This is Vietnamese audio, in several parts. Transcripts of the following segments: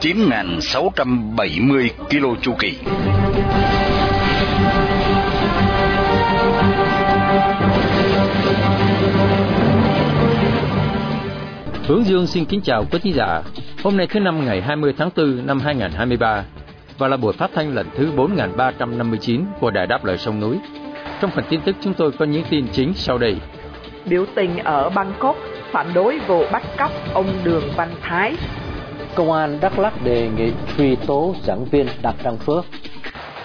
9.670 km chu kỳ. Hướng Dương xin kính chào quý thính giả. Hôm nay thứ năm ngày 20 tháng 4 năm 2023 và là buổi phát thanh lần thứ 4359 của Đài Đáp Lời Sông Núi. Trong phần tin tức chúng tôi có những tin chính sau đây. Biểu tình ở Bangkok phản đối vụ bắt cóc ông Đường Văn Thái. Công an Đắk Lắk đề nghị truy tố giảng viên Đặng Đăng Phước.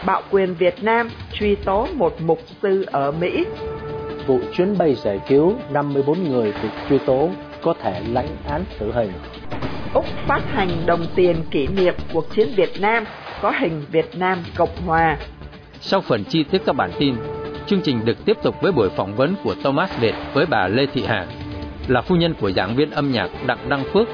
Bạo quyền Việt Nam truy tố một mục sư ở Mỹ. Vụ chuyến bay giải cứu 54 người bị truy tố có thể lãnh án tử hình. Úc phát hành đồng tiền kỷ niệm cuộc chiến Việt Nam có hình Việt Nam Cộng Hòa. Sau phần chi tiết các bản tin, chương trình được tiếp tục với buổi phỏng vấn của Thomas Việt với bà Lê Thị Hà, là phu nhân của giảng viên âm nhạc Đặng Đăng Phước,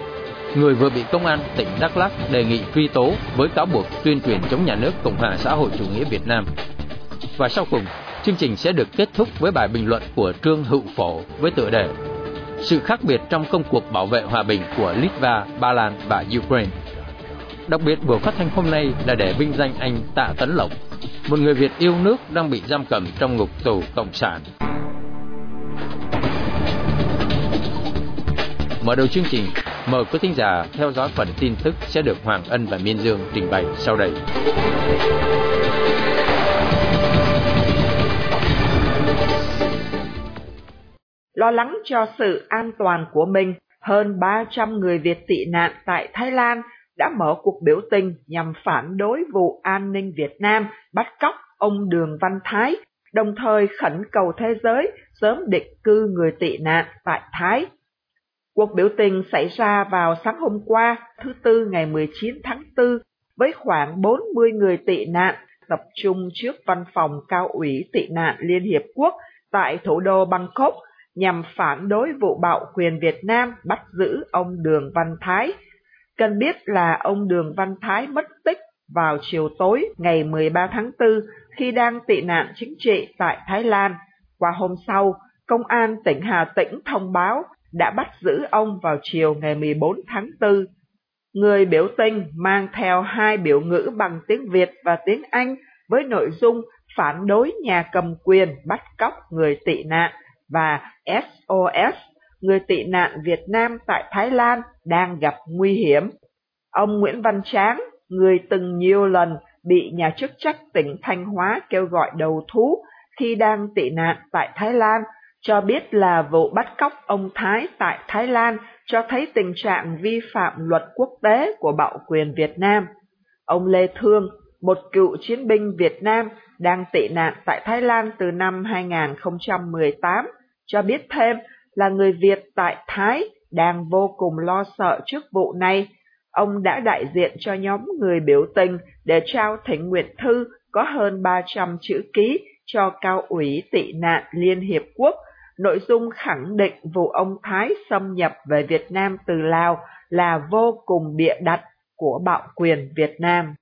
người vừa bị công an tỉnh Đắk Lắk đề nghị truy tố với cáo buộc tuyên truyền chống nhà nước Cộng hòa xã hội chủ nghĩa Việt Nam. Và sau cùng, chương trình sẽ được kết thúc với bài bình luận của Trương Hữu Phổ với tựa đề Sự khác biệt trong công cuộc bảo vệ hòa bình của Litva, Ba Lan và Ukraine. Đặc biệt buổi phát thanh hôm nay là để vinh danh anh Tạ Tấn Lộc, một người Việt yêu nước đang bị giam cầm trong ngục tù cộng sản. Mở đầu chương trình, mời quý thính giả theo dõi phần tin tức sẽ được Hoàng Ân và Miên Dương trình bày sau đây. Lo lắng cho sự an toàn của mình, hơn 300 người Việt tị nạn tại Thái Lan đã mở cuộc biểu tình nhằm phản đối vụ an ninh Việt Nam bắt cóc ông Đường Văn Thái, đồng thời khẩn cầu thế giới sớm định cư người tị nạn tại Thái. Cuộc biểu tình xảy ra vào sáng hôm qua, thứ Tư ngày 19 tháng 4, với khoảng 40 người tị nạn tập trung trước văn phòng cao ủy tị nạn Liên Hiệp Quốc tại thủ đô Bangkok nhằm phản đối vụ bạo quyền Việt Nam bắt giữ ông Đường Văn Thái. Cần biết là ông Đường Văn Thái mất tích vào chiều tối ngày 13 tháng 4 khi đang tị nạn chính trị tại Thái Lan. Qua hôm sau, Công an tỉnh Hà Tĩnh thông báo đã bắt giữ ông vào chiều ngày 14 tháng 4. Người biểu tình mang theo hai biểu ngữ bằng tiếng Việt và tiếng Anh với nội dung phản đối nhà cầm quyền bắt cóc người tị nạn và SOS, người tị nạn Việt Nam tại Thái Lan đang gặp nguy hiểm. Ông Nguyễn Văn Tráng, người từng nhiều lần bị nhà chức trách tỉnh Thanh Hóa kêu gọi đầu thú khi đang tị nạn tại Thái Lan, cho biết là vụ bắt cóc ông Thái tại Thái Lan cho thấy tình trạng vi phạm luật quốc tế của bạo quyền Việt Nam. Ông Lê Thương, một cựu chiến binh Việt Nam đang tị nạn tại Thái Lan từ năm 2018, cho biết thêm là người Việt tại Thái đang vô cùng lo sợ trước vụ này. Ông đã đại diện cho nhóm người biểu tình để trao thỉnh nguyện thư có hơn 300 chữ ký cho cao ủy tị nạn Liên Hiệp Quốc, nội dung khẳng định vụ ông Thái xâm nhập về Việt Nam từ Lào là vô cùng bịa đặt của bạo quyền Việt Nam.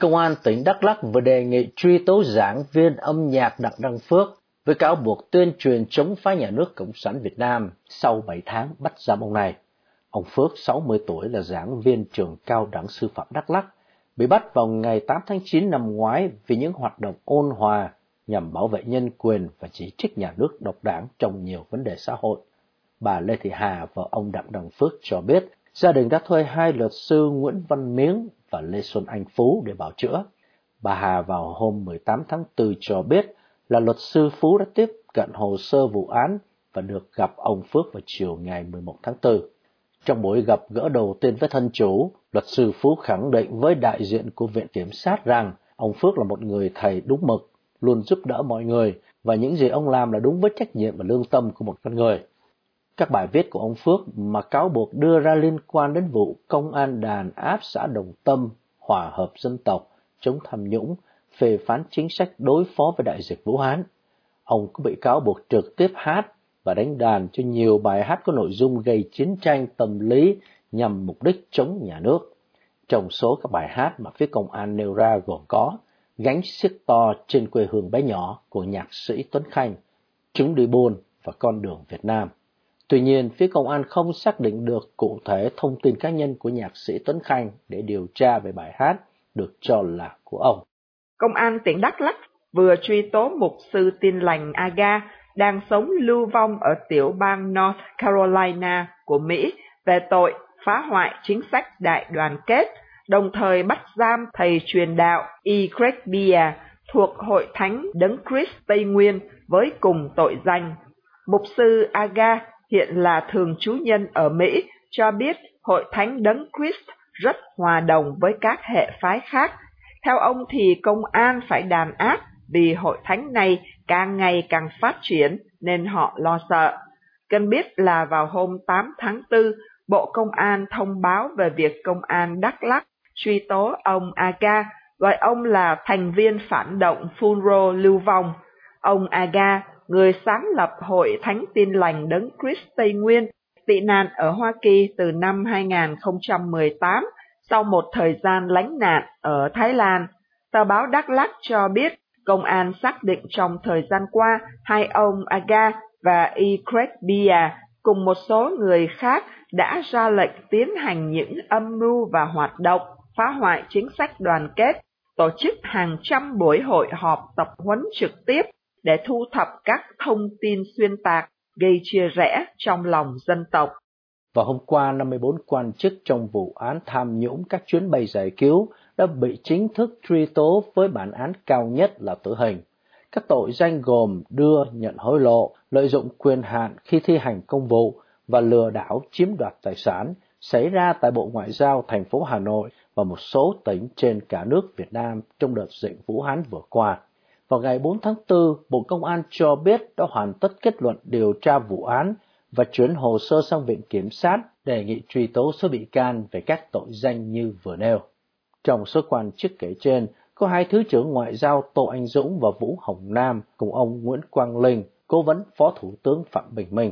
Công an tỉnh Đắk Lắk vừa đề nghị truy tố giảng viên âm nhạc Đặng Đăng Phước với cáo buộc tuyên truyền chống phá nhà nước Cộng sản Việt Nam sau 7 tháng bắt giam ông này. Ông Phước, 60 tuổi, là giảng viên trường cao đẳng sư phạm Đắk Lắk, bị bắt vào ngày 8 tháng 9 năm ngoái vì những hoạt động ôn hòa nhằm bảo vệ nhân quyền và chỉ trích nhà nước độc đảng trong nhiều vấn đề xã hội. Bà Lê Thị Hà và ông Đặng Đăng Phước cho biết gia đình đã thuê hai luật sư Nguyễn Văn Miếng và Lê Xuân Anh Phú để bảo chữa. Bà Hà vào hôm 18 tháng 4 cho biết là luật sư Phú đã tiếp cận hồ sơ vụ án và được gặp ông Phước vào chiều ngày 11 tháng 4. Trong buổi gặp gỡ đầu tiên với thân chủ, luật sư Phú khẳng định với đại diện của Viện Kiểm sát rằng ông Phước là một người thầy đúng mực, luôn giúp đỡ mọi người và những gì ông làm là đúng với trách nhiệm và lương tâm của một con người. Các bài viết của ông Phước mà cáo buộc đưa ra liên quan đến vụ công an đàn áp xã Đồng Tâm, hòa hợp dân tộc, chống tham nhũng, phê phán chính sách đối phó với đại dịch Vũ Hán. Ông cũng bị cáo buộc trực tiếp hát và đánh đàn cho nhiều bài hát có nội dung gây chiến tranh tâm lý nhằm mục đích chống nhà nước. Trong số các bài hát mà phía công an nêu ra gồm có Gánh xiếc to trên quê hương bé nhỏ của nhạc sĩ Tuấn Khanh, Chúng đi buôn và Con đường Việt Nam. Tuy nhiên, phía công an không xác định được cụ thể thông tin cá nhân của nhạc sĩ Tuấn Khanh để điều tra về bài hát được cho là của ông. Công an tỉnh Đắk Lắk vừa truy tố mục sư tin lành Aga đang sống lưu vong ở tiểu bang North Carolina của Mỹ về tội phá hoại chính sách đại đoàn kết, đồng thời bắt giam thầy truyền đạo E. Craig Bia thuộc Hội Thánh Đấng Christ Tây Nguyên với cùng tội danh. Mục sư Aga hiện là thường trú nhân ở Mỹ cho biết Hội Thánh Đấng Christ rất hòa đồng với các hệ phái khác. Theo ông thì công an phải đàn áp vì hội thánh này càng ngày càng phát triển nên họ lo sợ. Cần biết là vào hôm 8 tháng 4, Bộ Công an thông báo về việc Công an Đắk Lắk truy tố ông Aga, gọi ông là thành viên phản động Phunro lưu vong. Ông Aga, người sáng lập Hội Thánh Tin Lành Đấng Christ Tây Nguyên, tị nạn ở Hoa Kỳ từ năm 2018 sau một thời gian lánh nạn ở Thái Lan. Tờ báo Đắk Lắk cho biết công an xác định trong thời gian qua hai ông Aga và E. Craig Bia cùng một số người khác đã ra lệnh tiến hành những âm mưu và hoạt động phá hoại chính sách đoàn kết, tổ chức hàng trăm buổi hội họp tập huấn trực tiếp để thu thập các thông tin xuyên tạc gây chia rẽ trong lòng dân tộc. Và hôm qua, 54 quan chức trong vụ án tham nhũng các chuyến bay giải cứu đã bị chính thức truy tố với bản án cao nhất là tử hình. Các tội danh gồm đưa, nhận hối lộ, lợi dụng quyền hạn khi thi hành công vụ và lừa đảo chiếm đoạt tài sản xảy ra tại Bộ Ngoại giao thành phố Hà Nội và một số tỉnh trên cả nước Việt Nam trong đợt dịch Vũ Hán vừa qua. Vào ngày 4 tháng 4, Bộ Công an cho biết đã hoàn tất kết luận điều tra vụ án và chuyển hồ sơ sang Viện Kiểm sát đề nghị truy tố số bị can về các tội danh như vừa nêu. Trong số quan chức kể trên, có hai Thứ trưởng Ngoại giao Tô Anh Dũng và Vũ Hồng Nam cùng ông Nguyễn Quang Linh, cố vấn Phó Thủ tướng Phạm Bình Minh.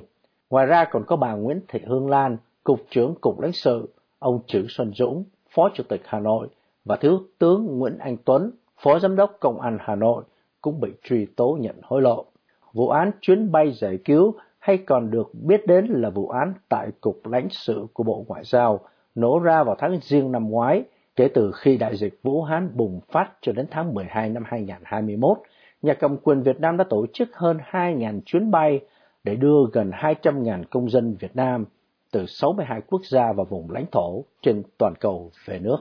Ngoài ra còn có bà Nguyễn Thị Hương Lan, Cục trưởng Cục lãnh sự, ông Trữ Xuân Dũng, Phó Chủ tịch Hà Nội và Thiếu tướng Nguyễn Anh Tuấn, Phó Giám đốc Công an Hà Nội cũng bị truy tố nhận hối lộ. Vụ án chuyến bay giải cứu hay còn được biết đến là vụ án tại Cục lãnh sự của Bộ Ngoại giao nổ ra vào tháng riêng năm ngoái kể từ khi đại dịch Vũ Hán bùng phát cho đến tháng 12 năm 2021. Nhà cầm quyền Việt Nam đã tổ chức hơn 2.000 chuyến bay để đưa gần 200.000 công dân Việt Nam từ 62 quốc gia và vùng lãnh thổ trên toàn cầu về nước.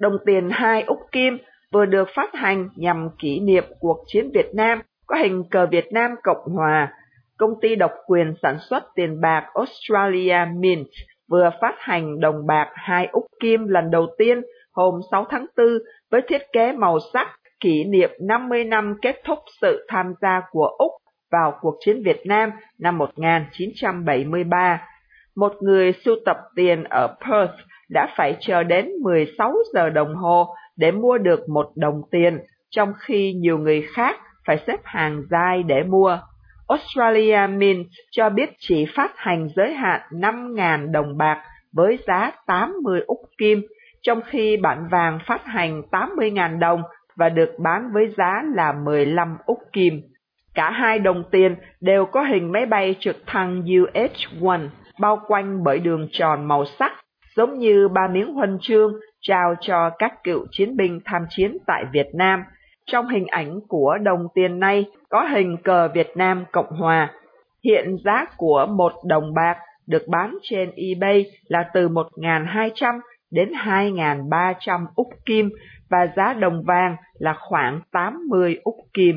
Đồng tiền hai Úc Kim vừa được phát hành nhằm kỷ niệm cuộc chiến Việt Nam có hình cờ Việt Nam Cộng Hòa. Công ty độc quyền sản xuất tiền bạc Australia Mint vừa phát hành đồng bạc hai Úc Kim lần đầu tiên hôm 6 tháng 4 với thiết kế màu sắc kỷ niệm 50 năm kết thúc sự tham gia của Úc vào cuộc chiến Việt Nam năm 1973. Một người sưu tập tiền ở Perth đã phải chờ đến 16 giờ đồng hồ để mua được một đồng tiền, trong khi nhiều người khác phải xếp hàng dài để mua. Australia Mint cho biết chỉ phát hành giới hạn 5.000 đồng bạc với giá 80 Úc Kim, trong khi bản vàng phát hành 80.000 đồng và được bán với giá là 15 Úc Kim. Cả hai đồng tiền đều có hình máy bay trực thăng UH-1 bao quanh bởi đường tròn màu sắc, giống như ba miếng huân chương trao cho các cựu chiến binh tham chiến tại Việt Nam. Trong hình ảnh của đồng tiền này có hình cờ Việt Nam Cộng Hòa. Hiện giá của một đồng bạc được bán trên eBay là từ 1.200 đến 2.300 Úc Kim và giá đồng vàng là khoảng 80 Úc Kim.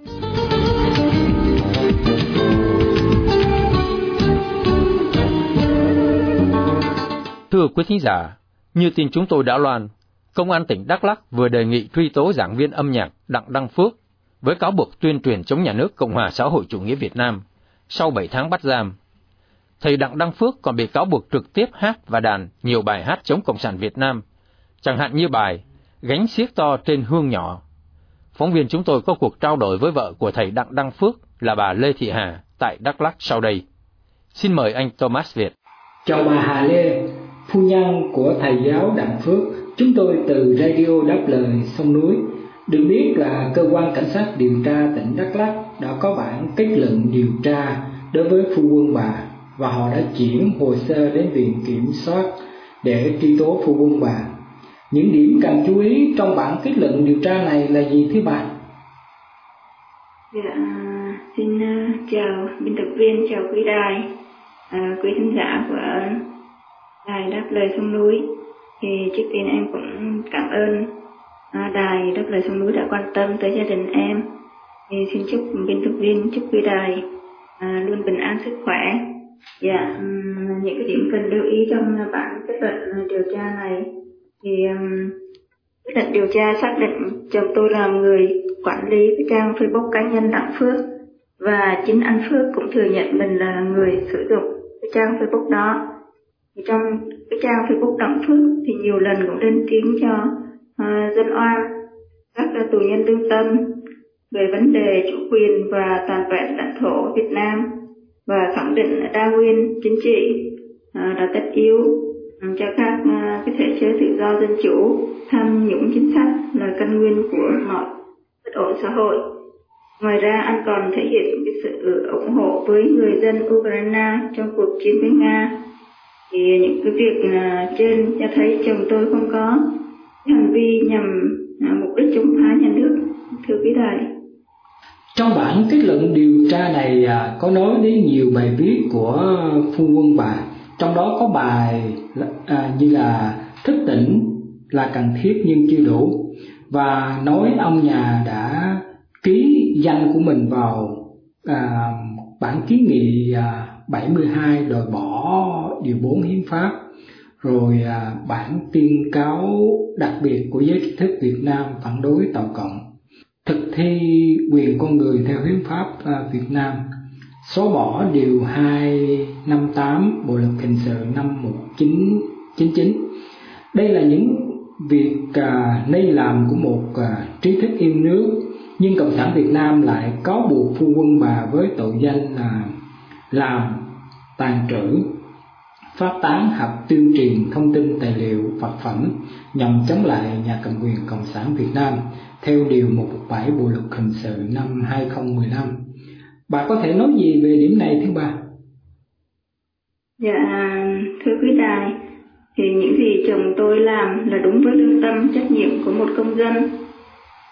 Thưa quý thính giả, như tin chúng tôi đã loan, Công an tỉnh Đắk lắc vừa đề nghị truy tố giảng viên âm nhạc Đặng Đăng Phước với cáo buộc tuyên truyền chống nhà nước Cộng hòa xã hội chủ nghĩa Việt Nam sau 7 tháng bắt giam. Thầy Đặng Đăng Phước còn bị cáo buộc trực tiếp hát và đàn nhiều bài hát chống Cộng sản Việt Nam, chẳng hạn như bài Gánh xiếc to trên hương nhỏ. Phóng viên chúng tôi có cuộc trao đổi với vợ của thầy Đặng Đăng Phước là bà Lê Thị Hà tại Đắk lắc sau đây. Xin mời anh Thomas Việt. Chào bà Hà Lê, phu nhân của thầy giáo Đặng Phước, chúng tôi từ Radio Đáp Lời Sông Núi. Được biết là cơ quan cảnh sát điều tra tỉnh Đắk Lắk đã có bản kết luận điều tra đối với phu quân bà và họ đã chuyển hồ sơ đến viện kiểm soát để truy tố phu quân bà. Những điểm cần chú ý trong bản kết luận điều tra này là gì thưa bà? Dạ, xin ờ, chào biên tập viên, chào quý đài, ờ, quý khán giả của đài đáp lời sông núi. Thì trước tiên em cũng cảm ơn à, đài đáp lời sông núi đã quan tâm tới gia đình em. Thì xin chúc biên tập viên chúc quý đài à, luôn bình an sức khỏe. Dạ um, những cái điểm cần lưu ý trong bản kết luận à, điều tra này. Thì um, kết luận điều tra xác định chồng tôi là người quản lý cái trang facebook cá nhân đặng phước. Và chính anh phước cũng thừa nhận mình là người sử dụng cái trang facebook đó trong cái trang Facebook Đặng Phước thì nhiều lần cũng lên tiếng cho uh, dân oan các uh, tù nhân lương tâm về vấn đề chủ quyền và toàn vẹn lãnh thổ Việt Nam và khẳng định đa nguyên chính trị uh, là tất yếu um, cho các uh, cái thể chế tự do dân chủ tham nhũng chính sách là căn nguyên của mọi bất ổn xã hội. Ngoài ra anh còn thể hiện cái sự ủng hộ với người dân Ukraine trong cuộc chiến với Nga thì những cái việc à, trên cho thấy chồng tôi không có hành vi nhằm à, mục đích chống phá nhà nước thưa quý thầy. Trong bản kết luận điều tra này à, có nói đến nhiều bài viết của phu quân bà. Trong đó có bài à, như là thức tỉnh là cần thiết nhưng chưa đủ và nói ông nhà đã ký danh của mình vào à, bản kiến nghị à, 72 đòi bỏ điều 4 hiến pháp. Rồi à, bản tuyên cáo đặc biệt của giới trí thức Việt Nam phản đối Tàu Cộng. Thực thi quyền con người theo hiến pháp à, Việt Nam. Xóa bỏ điều 258 Bộ luật hình sự năm 1999 đây là những việc à, nên làm của một à, trí thức yêu nước nhưng cộng sản Việt Nam lại cáo buộc phu quân bà với tội danh là làm tàn trữ phát tán hoặc tuyên truyền thông tin tài liệu vật phẩm nhằm chống lại nhà cầm quyền cộng sản Việt Nam theo điều 117 Bộ luật hình sự năm 2015. Bà có thể nói gì về điểm này thưa bà? Dạ, thưa quý đài, thì những gì chồng tôi làm là đúng với lương tâm trách nhiệm của một công dân,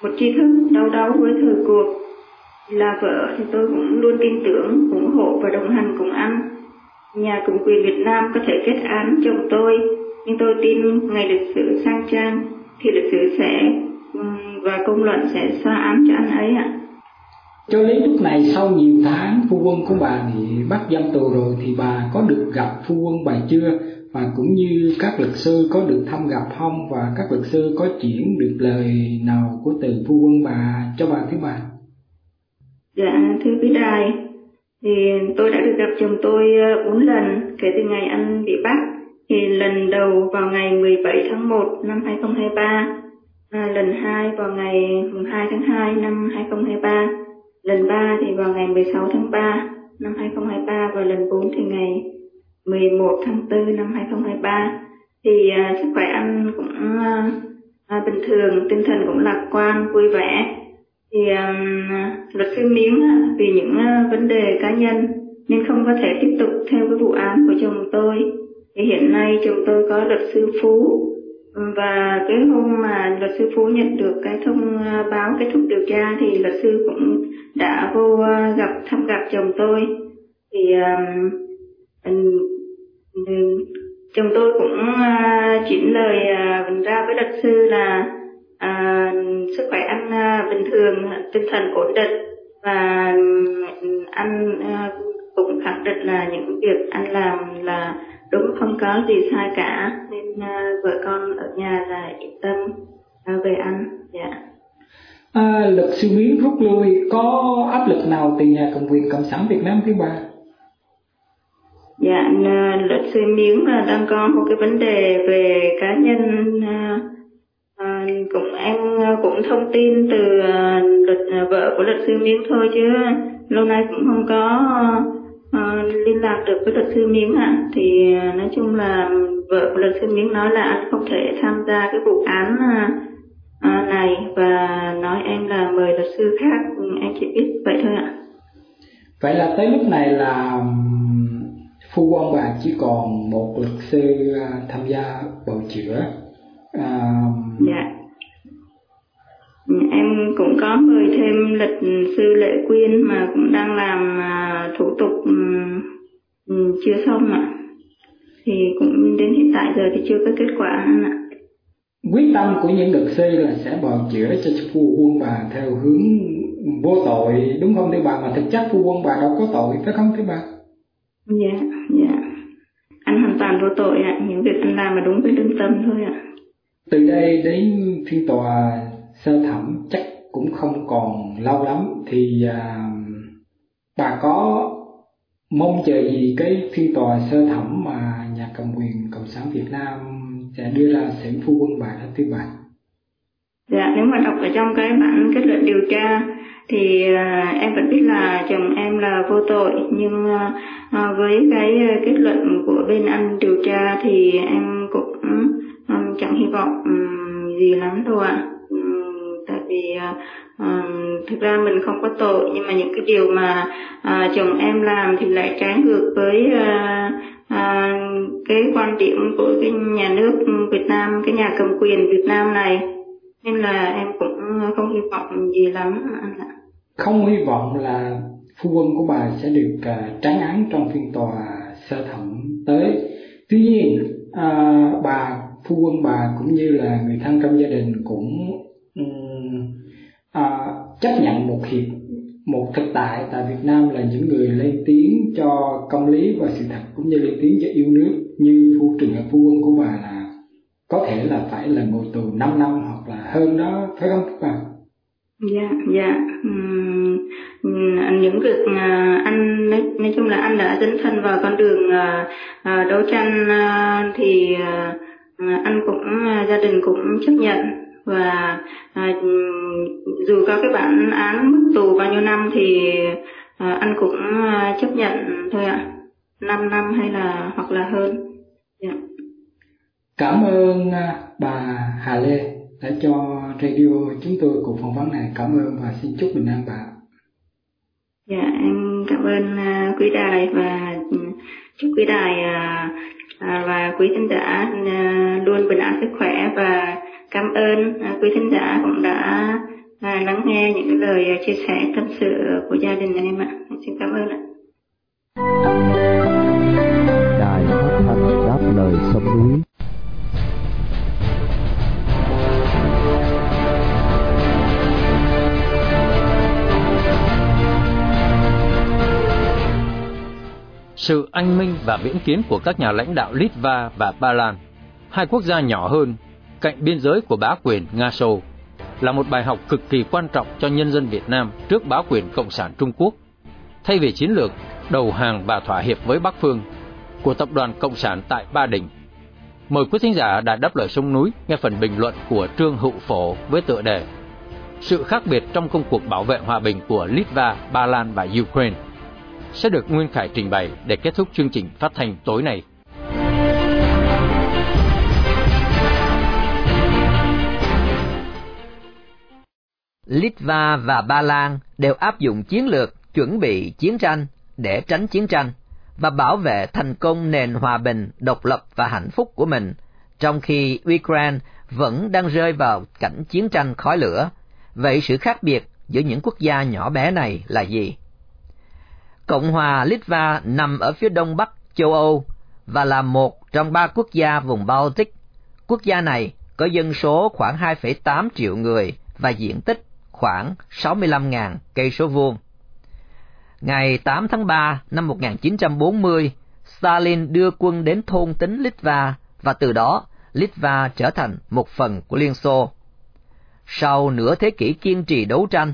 một tri thức đau đáu với thời cuộc. Là vợ thì tôi cũng luôn tin tưởng, ủng hộ và đồng hành cùng anh Nhà cầm quyền Việt Nam có thể kết án chồng tôi, nhưng tôi tin ngày lịch sử sang trang thì lịch sử sẽ và công luận sẽ xóa án cho anh ấy ạ. Cho đến lúc này sau nhiều tháng phu quân của bà bị bắt giam tù rồi thì bà có được gặp phu quân bà chưa và cũng như các luật sư có được thăm gặp không và các luật sư có chuyển được lời nào của từ phu quân bà cho bà thứ bà? Dạ thưa quý đài, thì tôi đã được gặp chồng tôi ờ, bốn lần kể từ ngày anh bị bắt. Thì lần đầu vào ngày 17 tháng 1 năm 2023 à, lần hai vào ngày 2 tháng 2 năm 2023 lần ba thì vào ngày 16 tháng 3 năm 2023 và lần 4 thì ngày 11 tháng 4 năm 2023 thì à, sức khỏe anh cũng ờ, à, bình thường tinh thần cũng lạc quan vui vẻ thì um, luật sư miếng vì những uh, vấn đề cá nhân nên không có thể tiếp tục theo cái vụ án của chồng tôi. Thì hiện nay chồng tôi có luật sư phú. Và cái hôm mà luật sư phú nhận được cái thông báo kết thúc điều tra thì luật sư cũng đã vô uh, gặp thăm gặp chồng tôi. Thì um, um, chồng tôi cũng uh, chuyển lời uh, ra với luật sư là à, sức khỏe anh à, bình thường tinh thần ổn định. Và anh à, cũng khẳng định là những việc anh làm là đúng không có gì sai cả. Nên à, vợ con ở nhà là yên tâm à, về anh dạ. À, luật sư miến rút lui có áp lực nào từ nhà cầm quyền cộng sản việt nam thứ ba dạ luật sư miến đang có một cái vấn đề về cá nhân à, cũng em à, cũng thông tin từ à, luật à, vợ của luật sư miếng thôi chứ lâu nay cũng không có uh, liên lạc được với luật sư miếng ạ. Thì uh, nói chung là vợ của luật sư miếng nói là anh không thể tham gia cái vụ án uh, này và nói em là mời luật sư khác. Ừ, em chỉ biết vậy thôi ạ. Vậy là tới lúc này là phu quân bà chỉ còn một luật sư tham gia bầu chữa à... dạ. Em cũng có mời thêm lịch sư lệ quyên mà cũng đang làm à, thủ tục um, chưa xong ạ. Thì cũng đến hiện tại giờ thì chưa có kết quả ạ. Quyết tâm của những luật sư là sẽ bào chữa cho phu quân bà theo hướng vô tội đúng không? Thưa bà mà thực chất phu quân bà đâu có tội phải không thưa bà? Dạ dạ. Anh hoàn toàn vô tội ạ. Những việc anh làm là đúng với lương tâm thôi ạ từ đây đến phiên tòa sơ thẩm chắc cũng không còn lâu lắm thì à, bà có mong chờ gì cái phiên tòa sơ thẩm mà nhà cầm quyền cộng sản Việt Nam sẽ đưa ra xử phu quân bà đó thưa bà? Dạ nếu mà đọc ở trong cái bản kết luận điều tra thì à, em vẫn biết là chồng em là vô tội. Nhưng à, với cái kết luận của bên anh điều tra thì em cũng hy vọng um, gì lắm đâu ạ. À vì thực ra mình không có tội nhưng mà những cái điều mà uh, chồng em làm thì lại trái ngược với uh, uh, cái quan điểm của cái nhà nước Việt Nam cái nhà cầm quyền Việt Nam này. Nên là em cũng không hy vọng gì lắm anh ạ. Không hy vọng là phu quân của bà sẽ được uh, tránh án trong phiên tòa sơ thẩm tới. Tuy nhiên à, bà phu quân bà cũng như là người thân trong gia đình cũng à, chấp nhận một hiệp một thực tại tại Việt Nam là những người lên tiếng cho công lý và sự thật cũng như lên tiếng cho yêu nước như phu trường hợp phu quân của bà là có thể là phải là ngồi tù 5 năm hoặc là hơn đó phải không các bạn? Dạ dạ uhm, những việc uh, anh nói, nói chung là anh đã dấn thân vào con đường uh, đấu tranh uh, thì uh, anh cũng uh, gia đình cũng chấp nhận và à, dù có cái bản án mức tù bao nhiêu năm thì anh cũng chấp nhận thôi ạ 5 năm hay là hoặc là hơn yeah. Dạ. cảm ơn bà Hà Lê đã cho radio chúng tôi cuộc phỏng vấn này cảm ơn và xin chúc bình an bà dạ em cảm ơn quý đài và ừ, chúc quý đài À, và quý thính giả à, luôn bình an sức khỏe và cảm ơn à, quý thính giả cũng đã lắng nghe những lời chia sẻ tâm sự của gia đình em ạ. Xin cảm ơn ạ. Đài phát thanh đáp lời sông núi sự anh minh và viễn kiến của các nhà lãnh đạo Litva và Ba Lan, hai quốc gia nhỏ hơn cạnh biên giới của bá quyền Nga Xô là một bài học cực kỳ quan trọng cho nhân dân Việt Nam trước bá quyền Cộng sản Trung Quốc. Thay vì chiến lược đầu hàng và thỏa hiệp với Bắc Phương của Tập đoàn Cộng sản tại Ba Đình, mời quý thính giả đã đáp lời sông núi nghe phần bình luận của Trương Hữu Phổ với tựa đề Sự khác biệt trong công cuộc bảo vệ hòa bình của Litva, Ba Lan và Ukraine sẽ được Nguyên Khải trình bày để kết thúc chương trình phát thanh tối nay. Litva và Ba Lan đều áp dụng chiến lược chuẩn bị chiến tranh để tránh chiến tranh và bảo vệ thành công nền hòa bình, độc lập và hạnh phúc của mình, trong khi Ukraine vẫn đang rơi vào cảnh chiến tranh khói lửa. Vậy sự khác biệt giữa những quốc gia nhỏ bé này là gì? Cộng hòa Litva nằm ở phía đông bắc châu Âu và là một trong ba quốc gia vùng Baltic. Quốc gia này có dân số khoảng 2,8 triệu người và diện tích khoảng 65.000 cây số vuông. Ngày 8 tháng 3 năm 1940, Stalin đưa quân đến thôn tính Litva và từ đó Litva trở thành một phần của Liên Xô. Sau nửa thế kỷ kiên trì đấu tranh,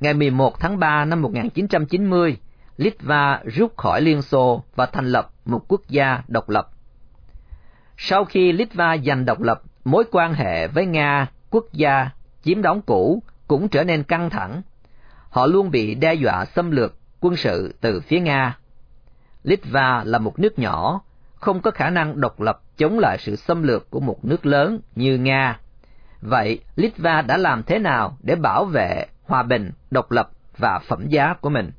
ngày 11 tháng 3 năm 1990, Litva rút khỏi Liên Xô và thành lập một quốc gia độc lập. Sau khi Litva giành độc lập, mối quan hệ với Nga, quốc gia chiếm đóng cũ cũng trở nên căng thẳng. Họ luôn bị đe dọa xâm lược quân sự từ phía Nga. Litva là một nước nhỏ, không có khả năng độc lập chống lại sự xâm lược của một nước lớn như Nga. Vậy Litva đã làm thế nào để bảo vệ hòa bình, độc lập và phẩm giá của mình?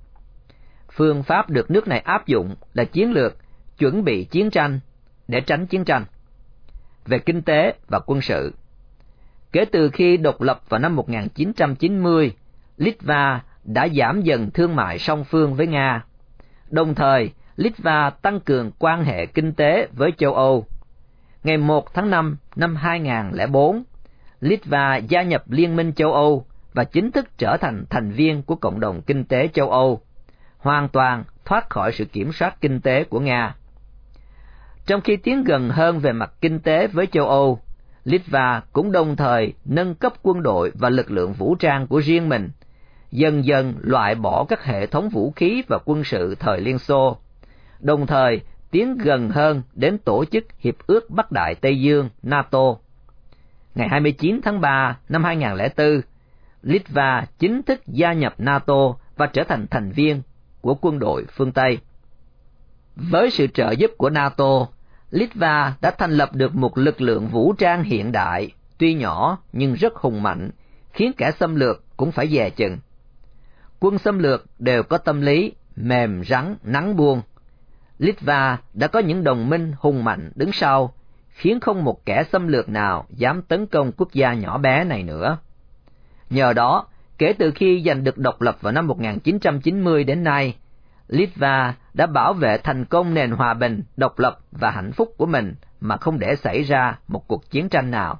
Phương pháp được nước này áp dụng là chiến lược chuẩn bị chiến tranh để tránh chiến tranh. Về kinh tế và quân sự, kể từ khi độc lập vào năm 1990, Litva đã giảm dần thương mại song phương với Nga. Đồng thời, Litva tăng cường quan hệ kinh tế với châu Âu. Ngày 1 tháng 5 năm 2004, Litva gia nhập Liên minh châu Âu và chính thức trở thành thành viên của cộng đồng kinh tế châu Âu, hoàn toàn thoát khỏi sự kiểm soát kinh tế của Nga. Trong khi tiến gần hơn về mặt kinh tế với châu Âu, Litva cũng đồng thời nâng cấp quân đội và lực lượng vũ trang của riêng mình, dần dần loại bỏ các hệ thống vũ khí và quân sự thời Liên Xô, đồng thời tiến gần hơn đến tổ chức Hiệp ước Bắc Đại Tây Dương NATO. Ngày 29 tháng 3 năm 2004, Litva chính thức gia nhập NATO và trở thành thành viên của quân đội phương Tây. Với sự trợ giúp của NATO, Litva đã thành lập được một lực lượng vũ trang hiện đại, tuy nhỏ nhưng rất hùng mạnh, khiến kẻ xâm lược cũng phải dè chừng. Quân xâm lược đều có tâm lý mềm rắn nắng buông. Litva đã có những đồng minh hùng mạnh đứng sau, khiến không một kẻ xâm lược nào dám tấn công quốc gia nhỏ bé này nữa. Nhờ đó, kể từ khi giành được độc lập vào năm 1990 đến nay, Litva đã bảo vệ thành công nền hòa bình, độc lập và hạnh phúc của mình mà không để xảy ra một cuộc chiến tranh nào.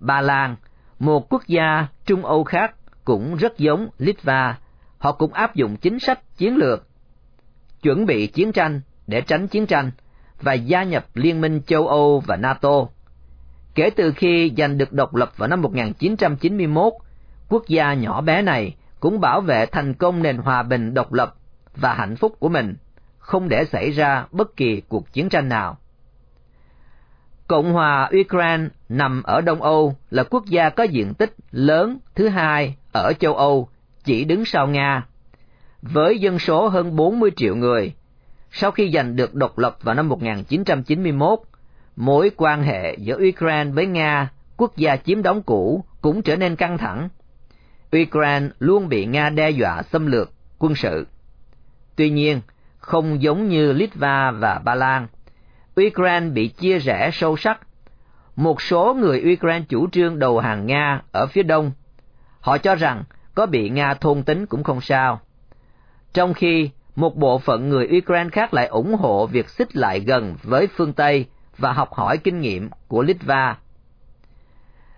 Ba Lan, một quốc gia Trung Âu khác cũng rất giống Litva, họ cũng áp dụng chính sách chiến lược chuẩn bị chiến tranh để tránh chiến tranh và gia nhập Liên minh châu Âu và NATO. Kể từ khi giành được độc lập vào năm 1991, quốc gia nhỏ bé này cũng bảo vệ thành công nền hòa bình độc lập và hạnh phúc của mình, không để xảy ra bất kỳ cuộc chiến tranh nào. Cộng hòa Ukraine nằm ở Đông Âu là quốc gia có diện tích lớn thứ hai ở châu Âu, chỉ đứng sau Nga. Với dân số hơn 40 triệu người, sau khi giành được độc lập vào năm 1991, mối quan hệ giữa Ukraine với Nga, quốc gia chiếm đóng cũ, cũng trở nên căng thẳng. Ukraine luôn bị Nga đe dọa xâm lược, quân sự. Tuy nhiên, không giống như Litva và Ba Lan, Ukraine bị chia rẽ sâu sắc. Một số người Ukraine chủ trương đầu hàng Nga ở phía đông. Họ cho rằng có bị Nga thôn tính cũng không sao. Trong khi một bộ phận người Ukraine khác lại ủng hộ việc xích lại gần với phương Tây và học hỏi kinh nghiệm của Litva.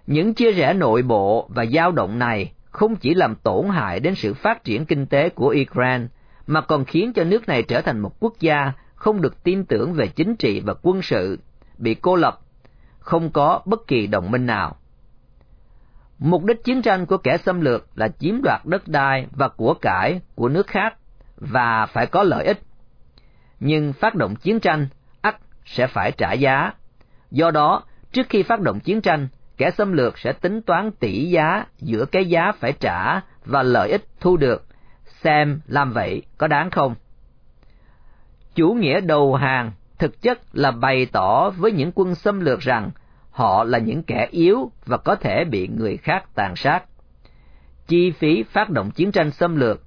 Những chia rẽ nội bộ và dao động này không chỉ làm tổn hại đến sự phát triển kinh tế của Iran mà còn khiến cho nước này trở thành một quốc gia không được tin tưởng về chính trị và quân sự, bị cô lập, không có bất kỳ đồng minh nào. Mục đích chiến tranh của kẻ xâm lược là chiếm đoạt đất đai và của cải của nước khác và phải có lợi ích. Nhưng phát động chiến tranh ắt sẽ phải trả giá. Do đó, trước khi phát động chiến tranh, kẻ xâm lược sẽ tính toán tỷ giá giữa cái giá phải trả và lợi ích thu được, xem làm vậy có đáng không. Chủ nghĩa đầu hàng thực chất là bày tỏ với những quân xâm lược rằng họ là những kẻ yếu và có thể bị người khác tàn sát. Chi phí phát động chiến tranh xâm lược,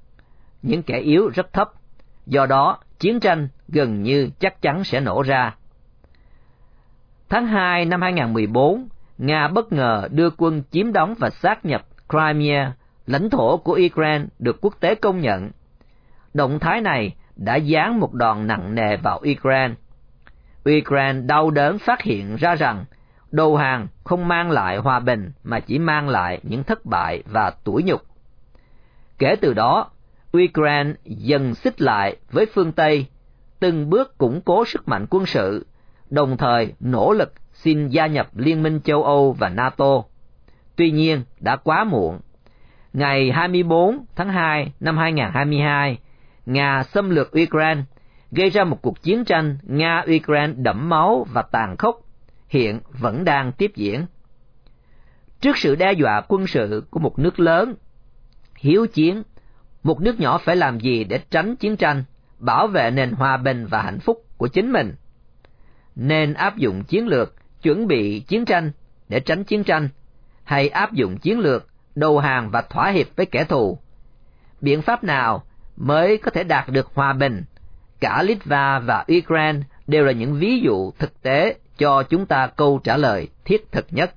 những kẻ yếu rất thấp, do đó chiến tranh gần như chắc chắn sẽ nổ ra. Tháng 2 năm 2014, Nga bất ngờ đưa quân chiếm đóng và sát nhập Crimea, lãnh thổ của Ukraine được quốc tế công nhận. Động thái này đã giáng một đòn nặng nề vào Ukraine. Ukraine đau đớn phát hiện ra rằng đầu hàng không mang lại hòa bình mà chỉ mang lại những thất bại và tủi nhục. Kể từ đó, Ukraine dần xích lại với phương Tây, từng bước củng cố sức mạnh quân sự, đồng thời nỗ lực xin gia nhập Liên minh châu Âu và NATO. Tuy nhiên, đã quá muộn. Ngày 24 tháng 2 năm 2022, Nga xâm lược Ukraine, gây ra một cuộc chiến tranh Nga-Ukraine đẫm máu và tàn khốc, hiện vẫn đang tiếp diễn. Trước sự đe dọa quân sự của một nước lớn, hiếu chiến, một nước nhỏ phải làm gì để tránh chiến tranh, bảo vệ nền hòa bình và hạnh phúc của chính mình? Nên áp dụng chiến lược chuẩn bị chiến tranh để tránh chiến tranh, hay áp dụng chiến lược đầu hàng và thỏa hiệp với kẻ thù? Biện pháp nào mới có thể đạt được hòa bình? Cả Litva và Ukraine đều là những ví dụ thực tế cho chúng ta câu trả lời thiết thực nhất.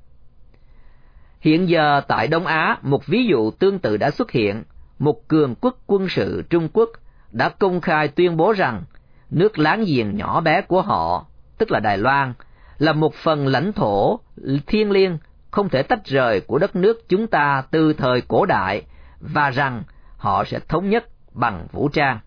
Hiện giờ tại Đông Á, một ví dụ tương tự đã xuất hiện. Một cường quốc quân sự Trung Quốc đã công khai tuyên bố rằng nước láng giềng nhỏ bé của họ, tức là Đài Loan, là một phần lãnh thổ thiêng liêng không thể tách rời của đất nước chúng ta từ thời cổ đại và rằng họ sẽ thống nhất bằng vũ trang.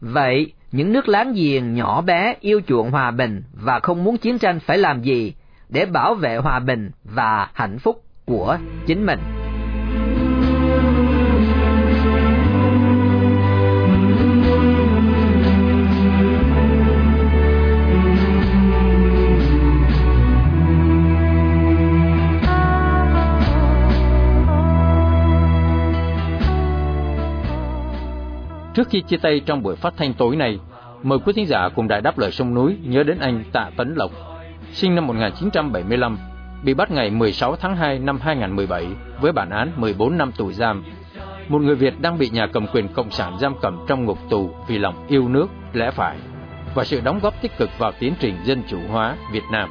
Vậy, những nước láng giềng nhỏ bé yêu chuộng hòa bình và không muốn chiến tranh phải làm gì để bảo vệ hòa bình và hạnh phúc của chính mình? Trước khi chia tay trong buổi phát thanh tối nay, mời quý thính giả cùng đại Đáp Lời Sông Núi nhớ đến anh Tạ Tấn Lộc, sinh năm 1975, bị bắt ngày 16 tháng 2 năm 2017 với bản án 14 năm tù giam. Một người Việt đang bị nhà cầm quyền Cộng sản giam cầm trong ngục tù vì lòng yêu nước, lẽ phải và sự đóng góp tích cực vào tiến trình dân chủ hóa Việt Nam.